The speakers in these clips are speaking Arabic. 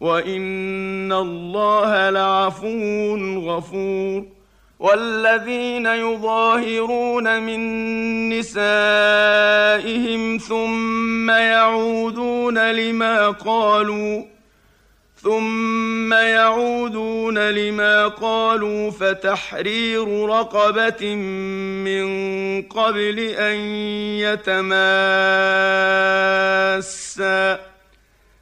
وان الله لعفو غفور. والذين يظاهرون من نسائهم ثم يعودون لما قالوا ثم يعودون لما قالوا فتحرير رقبه من قبل ان يتماسا.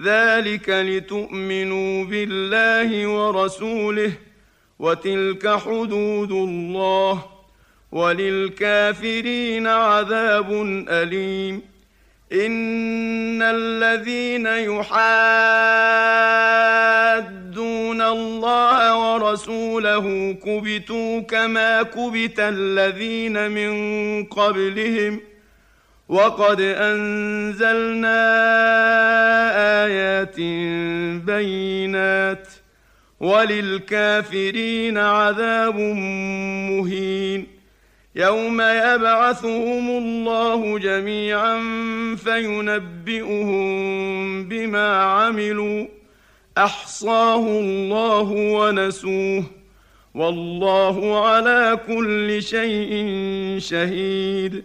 ذلك لتؤمنوا بالله ورسوله وتلك حدود الله وللكافرين عذاب أليم. إن الذين يحادون الله ورسوله كبتوا كما كبت الذين من قبلهم وقد أنزلنا آيات بينات وللكافرين عذاب مهين يوم يبعثهم الله جميعا فينبئهم بما عملوا أحصاه الله ونسوه والله على كل شيء شهيد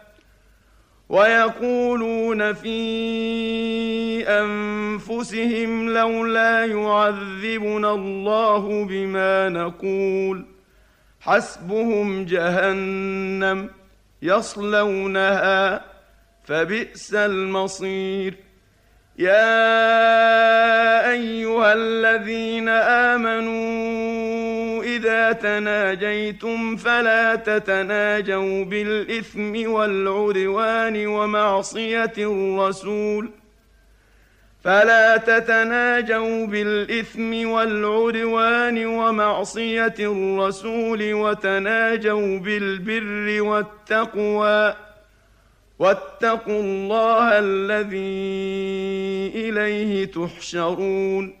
ويقولون في أنفسهم لولا يعذبنا الله بما نقول حسبهم جهنم يصلونها فبئس المصير يا أيها الذين آمنوا تناجيتم فلا تتناجوا بالاثم والعدوان ومعصيه الرسول فلا تتناجوا بالاثم والعدوان ومعصيه الرسول وتناجوا بالبر والتقوى واتقوا الله الذي اليه تحشرون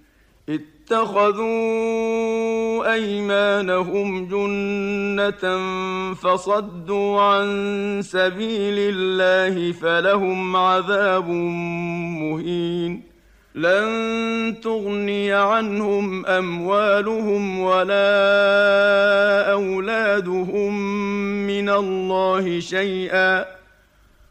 اتخذوا أيمانهم جنة فصدوا عن سبيل الله فلهم عذاب مهين. لن تغني عنهم أموالهم ولا أولادهم من الله شيئا.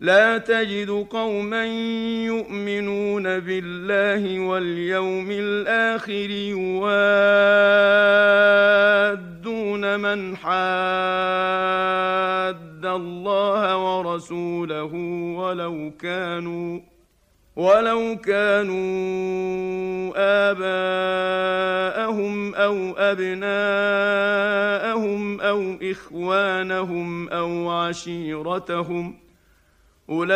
لا تجد قوما يؤمنون بالله واليوم الآخر يوادون من حاد الله ورسوله ولو كانوا ولو كانوا آباءهم أو أبناءهم أو إخوانهم أو عشيرتهم ۖ أولئك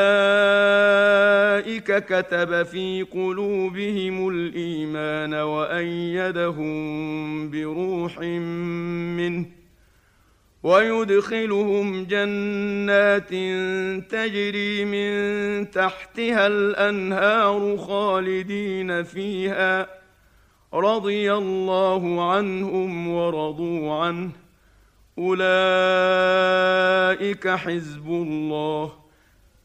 كتب في قلوبهم الإيمان وأيدهم بروح منه ويدخلهم جنات تجري من تحتها الأنهار خالدين فيها رضي الله عنهم ورضوا عنه أولئك حزب الله